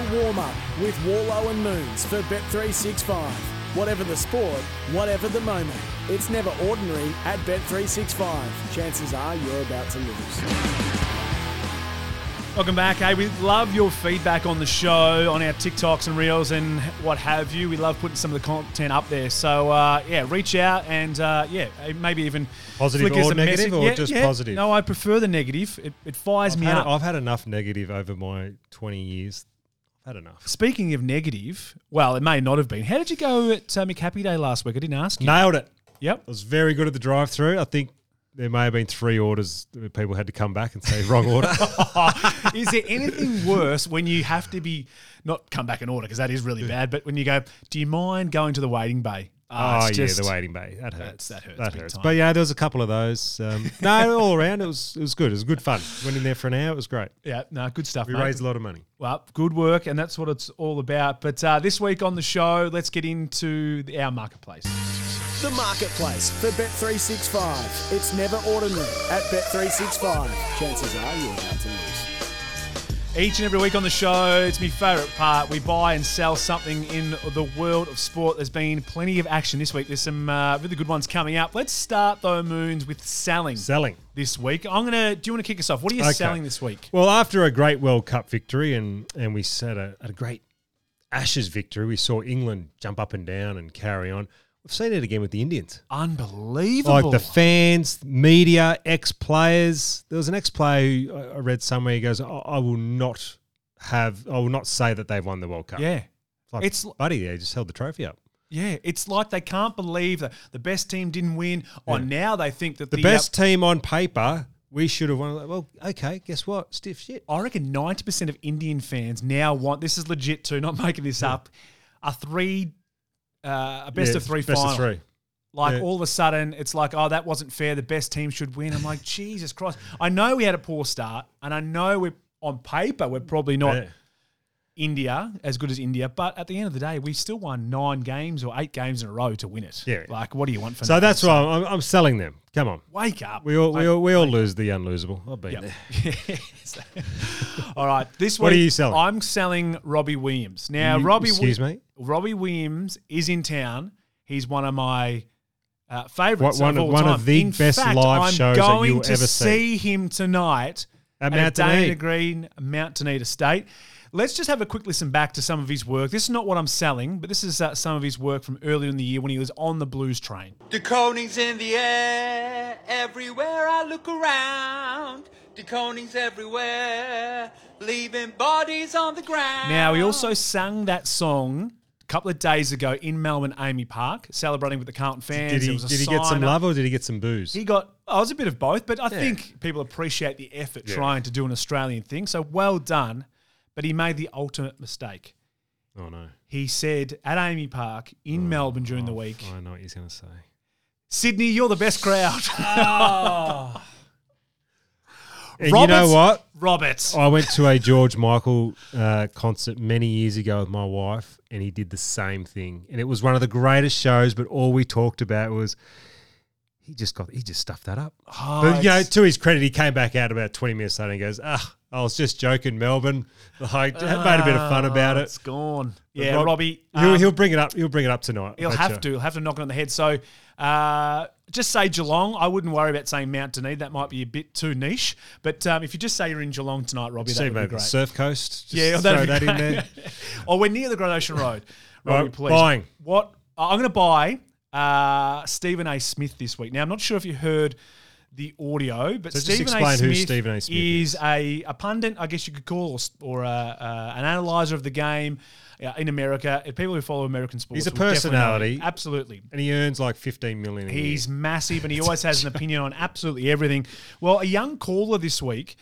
The warm up with Worlo and Moons for Bet365. Whatever the sport, whatever the moment, it's never ordinary at Bet365. Chances are you're about to lose. Welcome back. Hey, we love your feedback on the show, on our TikToks and Reels and what have you. We love putting some of the content up there. So, uh, yeah, reach out and, uh, yeah, maybe even Positive flick us or a negative message. or Yeah, just yeah. positive? No, I prefer the negative. It, it fires I've me had, up. I've had enough negative over my 20 years. Had enough. Speaking of negative, well, it may not have been. How did you go at uh, McHappy Day last week? I didn't ask you. Nailed it. Yep. I was very good at the drive through. I think there may have been three orders that people had to come back and say wrong order. is there anything worse when you have to be not come back in order because that is really bad, but when you go, do you mind going to the waiting bay? Ah, oh, it's yeah, just- the waiting bay. That hurts. that hurts That big hurts. time. But yeah, there was a couple of those. Um, no, all around it was it was good. It was good fun. Went in there for an hour. It was great. Yeah, no, good stuff. We mate. raised a lot of money. Well, good work, and that's what it's all about. But uh, this week on the show, let's get into the, our marketplace. The marketplace for Bet365. It's never ordinary at Bet365. Chances are you're about to lose. Each and every week on the show, it's my favourite part. We buy and sell something in the world of sport. There's been plenty of action this week. There's some uh, really good ones coming up. Let's start though, Moons, with selling. Selling. this week. I'm gonna. Do you want to kick us off? What are you Okay. selling this week? Well, after a great World Cup victory and and we set a, a great Ashes victory, we saw England jump up and down and carry on. We've seen it again with the Indians. Unbelievable. Like the fans, media, ex players. There was an ex player who I read somewhere. He goes, I, "I will not have. I will not say that they've won the World Cup." yeah. Like, It's- buddy. They just held the trophy up. Yeah, it's like they can't believe that the best team didn't win. Or now they think that The the, best uh, team on paper, we should have won. Well, okay. Guess what? Stiff shit. I reckon ninety percent of Indian fans now want. This is legit too. Not making this up. A three, uh, a best Yeah, of three Best final. of three. Like Yeah. all of a sudden, it's like, oh, that wasn't fair. The best team should win. I'm like, Jesus Christ. I know we had a poor start, and I know we're on paper we're probably not Yeah. India as good as India, but at the end of the day, we still won nine games or eight games in a row to win it. Yeah. Like, what do you want from So that? that's why I'm, I'm selling them. Come on. Wake up. We all, we all, we all lose the unlosable. I've been Yep. there. All right. This week, What are you selling? I'm selling Robbie Williams. Now, You- Robbie. excuse me? Robbie Williams is in town. He's one of my uh, favorites. What- one of, of- one of the in best fact, live I'm shows that you'll to ever see see. him tonight At at, Mount Dana. Green, Mount Duneed Estate. Let's just have a quick listen back to some of his work. This is not what I'm selling, but this is uh, some of his work from earlier in the year when he was on the Blues train. The Deconing's in the air, everywhere I look around. The Deconing's everywhere, leaving bodies on the ground. Now, he also sang that song a couple of days ago in Melbourne, AAMI Park, celebrating with the Carlton fans. Did There he, was a did he get some love or did he get some booze? He got, I was a bit of both, but I think people appreciate the effort trying to do an Australian thing. So well done. But he made the ultimate mistake. oh, no. He said at AAMI Park in Melbourne during the week, I know what he's going to say. Sydney, you're the best crowd. And you know what? Roberts. I went to a George Michael uh, concert many years ago with my wife, and he did the same thing. And it was one of the greatest shows, but all we talked about was he just got he just stuffed that up. Oh, but you know, to his credit, he came back out about twenty minutes later and goes, "Ah, I was just joking, Melbourne. Like, made a bit of fun about Oh, it." It's gone. But Yeah, Rob- Robbie. he'll, um, he'll bring it up. He'll bring it up tonight. He'll have bet to. He'll have to knock it on the head. So uh, just say Geelong. I wouldn't worry about saying Mount Duneed. That might be a bit too niche. But um, if you just say you're in Geelong tonight, Robbie, that would be great. Surf Coast. Just yeah, throw that'd be that in there. or we're near the Great Ocean Road. Robbie, Right, please. buying. What I'm going to buy uh, Stephen A. Smith this week. Now I'm not sure if you heard the audio, but So just Stephen A. Smith, Stephen A. Smith is, is. a, a pundit, I guess you could call, or, or a, uh, an analyzer of the game uh, in America. And People who follow American sports, He's a will definitely know him. personality. Absolutely. And he earns like fifteen million. A He's year. massive and he always has an opinion on absolutely everything. Well, a young caller this week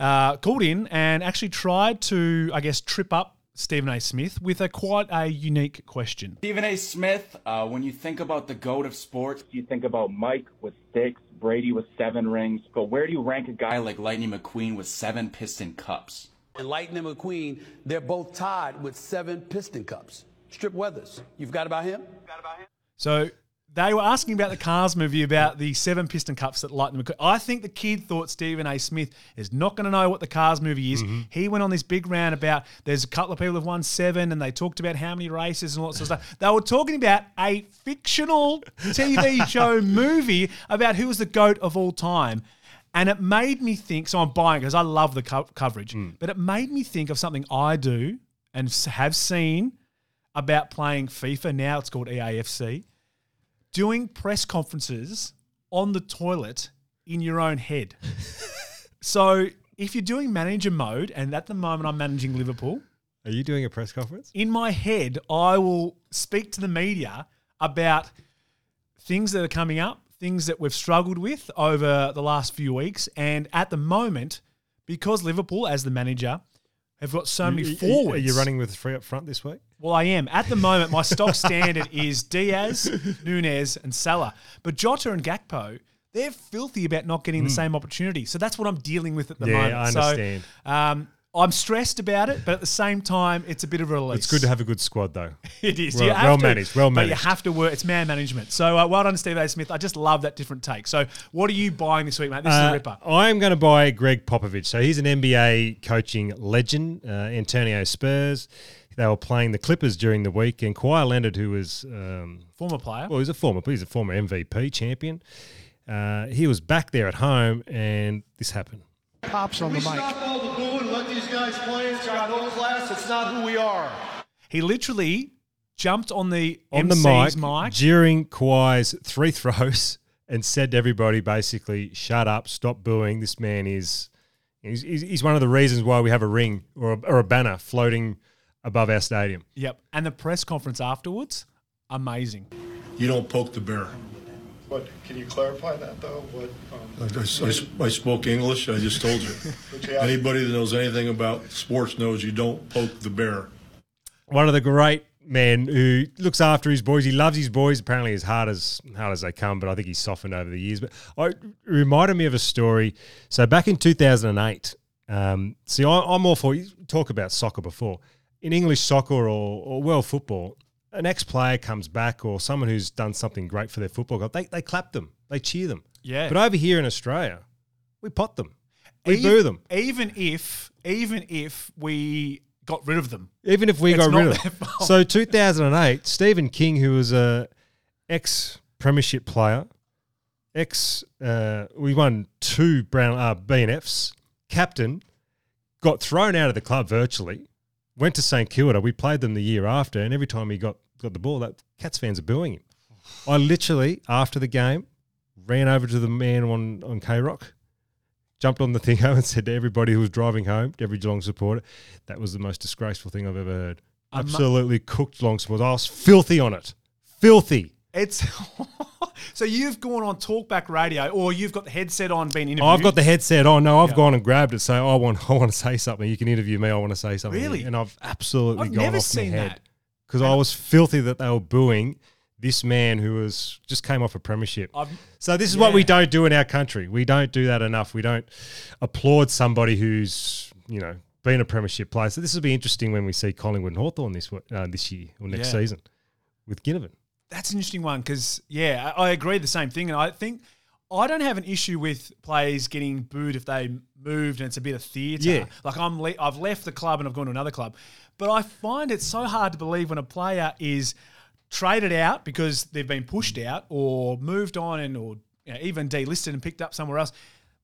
uh, called in and actually tried to, I guess, trip up Stephen A. Smith with a quite a unique question. Stephen A. Smith, uh, when you think about the GOAT of sports, you think about Mike with six, Brady with seven rings, but where do you rank a guy like Lightning McQueen with seven Piston Cups? And Lightning McQueen, they're both tied with seven Piston Cups. Strip Weathers, you've got about him? So they were asking about the Cars movie about the seven piston cups that Lightning McQueen. I think the kid thought Stephen A. Smith is not going to know what the Cars movie is. Mm-hmm. He went on this big round about there's a couple of people who've won seven, and they talked about how many races and sort of stuff. They were talking about a fictional TV show movie about who was the goat of all time. And it made me think. So I'm buying because I love the co- coverage, mm. but it made me think of something I do and have seen about playing FIFA. Now it's called EAFC. Doing press conferences on the toilet in your own head. so if you're doing manager mode, and at the moment I'm managing Liverpool, Are you doing a press conference? in my head, I will speak to the media about things that are coming up, things that we've struggled with over the last few weeks. And at the moment, because Liverpool, as the manager, have got so many forwards. Are you running with three up front this week? Well, I am. At the moment, my stock standard is Diaz, Nunez, and Salah. But Jota and Gakpo, they're filthy about not getting the same opportunity. So that's what I'm dealing with at the Hmm. Yeah, moment. I understand. So, um, I'm stressed about it, but at the same time, it's a bit of a release. It's good to have a good squad, though. It is. Well- well to, managed, well But you have to work. It's man management. So uh, well done, Steve A. Smith. I just love that different take. So what are you buying this week, mate? This is a Uh, ripper. I'm going to buy Greg Popovich. So he's an NBA coaching legend, uh, Antonio Spurs. They were playing the Clippers during the week, and Kawhi Leonard, who was um, Former player. well, he's a former, he's a former MVP champion. Uh, he was back there at home, and this happened. Pops on the mic. Stop all the booing, let these guys play. It's got no class. It's not who we are. He literally jumped on the on the mic, mic. during Kawhi's three throws and said to everybody basically, "Shut up, stop booing. This man is he's, he's, he's one of the reasons why we have a ring or a, or a banner floating above our stadium." Yep. And the press conference afterwards, amazing. You don't poke the bear. What, can you clarify that though? What, I, um, I- I spoke English. I just told you. But you have- Anybody that knows anything about sports knows you don't poke the bear. One of the great men who looks after his boys. He loves his boys. Apparently, as hard as hard as they come, but I think he's softened over the years. But I, it reminded me of a story. So back in 2008, um, see, I, I'm all for you talk about soccer before in English soccer or, or world football. An ex-player comes back, or someone who's done something great for their football club. They they clap them, they cheer them. Yeah. But over here in Australia, we pot them, we Even- boo them. Even if, even if we got rid of them. Even if we got rid of them. So 2008, Steven King, who was a ex Premiership player, ex uh, we won two Brown uh, BNFs, captain, got thrown out of the club virtually. Went to St Kilda. We played them the year after, and every time he got got the ball, that Cats fans are booing him. I literally after the game ran over to the man on on K Rock, jumped on the thing and said to everybody who was driving home, every Geelong supporter, that was the most disgraceful thing I've ever heard. Mu- Absolutely cooked Geelong supporters. I was filthy on it. Filthy. It's so you've gone on talkback radio, or you've got the headset on, being interviewed. I've got the headset on. No, I've Yeah. gone and grabbed it. So I want, I want to say something. You can interview me. I want to say something. Really? And I've absolutely I've gone never off seen my head that. because I was filthy that they were booing this man who was just came off a premiership. I've- so this is what we don't do in our country. We don't do that enough. We don't applaud somebody who's you know been a premiership player. So this will be interesting when we see Collingwood and Hawthorn this uh, this year or next Yeah. season with Ginnivan. That's an interesting one because yeah, I, I agree the same thing, and I think I don't have an issue with players getting booed if they moved and it's a bit of theatre. Yeah. like I'm le- I've left the club and I've gone to another club, but I find it so hard to believe when a player is traded out because they've been pushed out or moved on and or you know, even delisted and picked up somewhere else.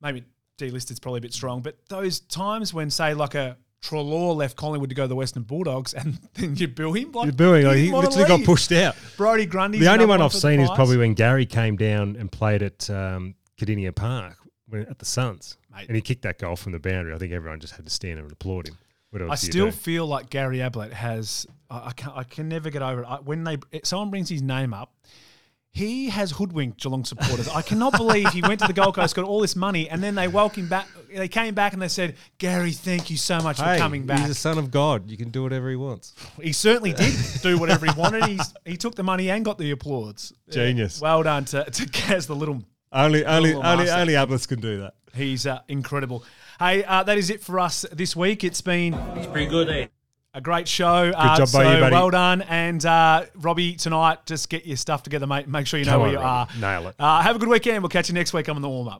Maybe delisted's probably a bit strong, but those times when say like a Treloar left Collingwood to go to the Western Bulldogs and then you boo him, like You're booing. Like, he literally got pushed out. Brodie Grundy. The only one I've seen is probably when Gary came down and played at um, Kardinia Park when, at the Suns, Mate. and he kicked that goal from the boundary. I think everyone just had to stand and applaud him. What else I still feel like Gary Ablett has. I, I can I can never get over it. I, when they someone brings his name up, he has hoodwinked Geelong supporters. I cannot believe he went to the Gold Coast, got all this money, and then they welcomed back. They came back and they said, "Gary, thank you so much for Hey, coming back." He's a son of God. You can do whatever he wants. He certainly did do whatever he wanted. He's, he took the money and got the applause. Genius. Well done to to Gaz, the little Only, only, Little only, master. only Abletts can do that. He's uh, incredible. Hey, uh, that is it for us this week. It's been He's pretty good, eh? A great show. Good job so by you, buddy. Well done. And uh, Robbie, tonight, just get your stuff together, mate. Make sure you know Come where on, you Robbie. are. Nail it. Uh, have a good weekend. We'll catch you next week on the warm up.